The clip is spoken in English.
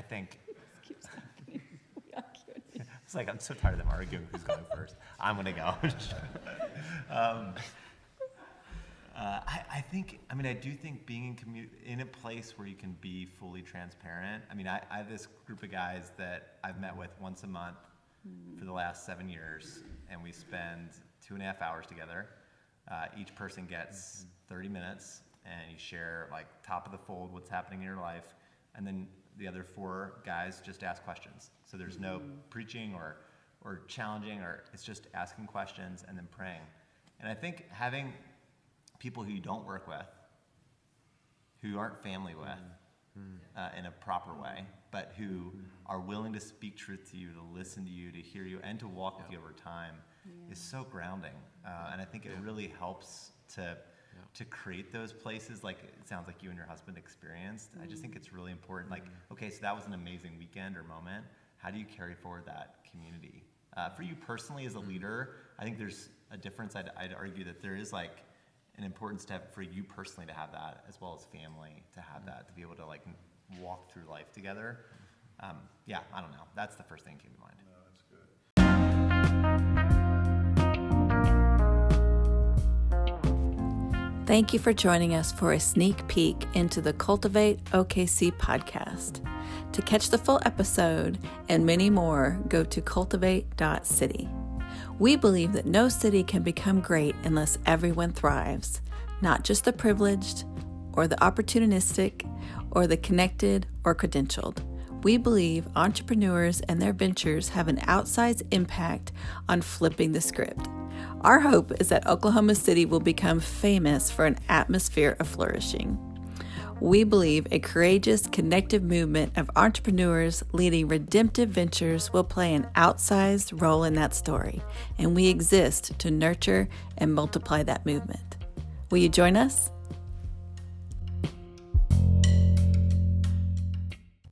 think Keeps happening. It's like I'm so tired of them arguing who's going first. I'm gonna go. um, uh, I, I think. I mean, I do think being in commu- in a place where you can be fully transparent. I mean, I, I have this group of guys that I've met with once a month for the last seven years, and we spend two and a half hours together. Uh, each person gets 30 minutes, and you share like top of the fold what's happening in your life, and then the other four guys just ask questions. So there's no mm-hmm. preaching or or challenging, or it's just asking questions and then praying. And I think having people who you don't work with, who aren't family with, mm-hmm. Mm-hmm. uh, in a proper way, but who are willing to speak truth to you, to listen to you, to hear you, and to walk with you over time, is so grounding. Uh, and I think it really helps to to create those places. Like it sounds like you and your husband experienced. I just think mm-hmm. it's really important. Like, mm-hmm. okay, so that was an amazing weekend or moment. How do you carry forward that community? Uh, for you personally, as a mm-hmm. leader, I think there's a difference. I'd, I'd argue that there is like an important step for you personally to have that, as well as family to have that, to be able to like walk through life together. Um, yeah, I don't know. That's the first thing that came to mind. Thank you for joining us for a sneak peek into the Cultivate OKC podcast. To catch the full episode and many more, go to cultivate.city. We believe that no city can become great unless everyone thrives, not just the privileged or the opportunistic or the connected or credentialed. We believe entrepreneurs and their ventures have an outsized impact on flipping the script. Our hope is that Oklahoma City will become famous for an atmosphere of flourishing. We believe a courageous, connective movement of entrepreneurs leading redemptive ventures will play an outsized role in that story, and we exist to nurture and multiply that movement. Will you join us?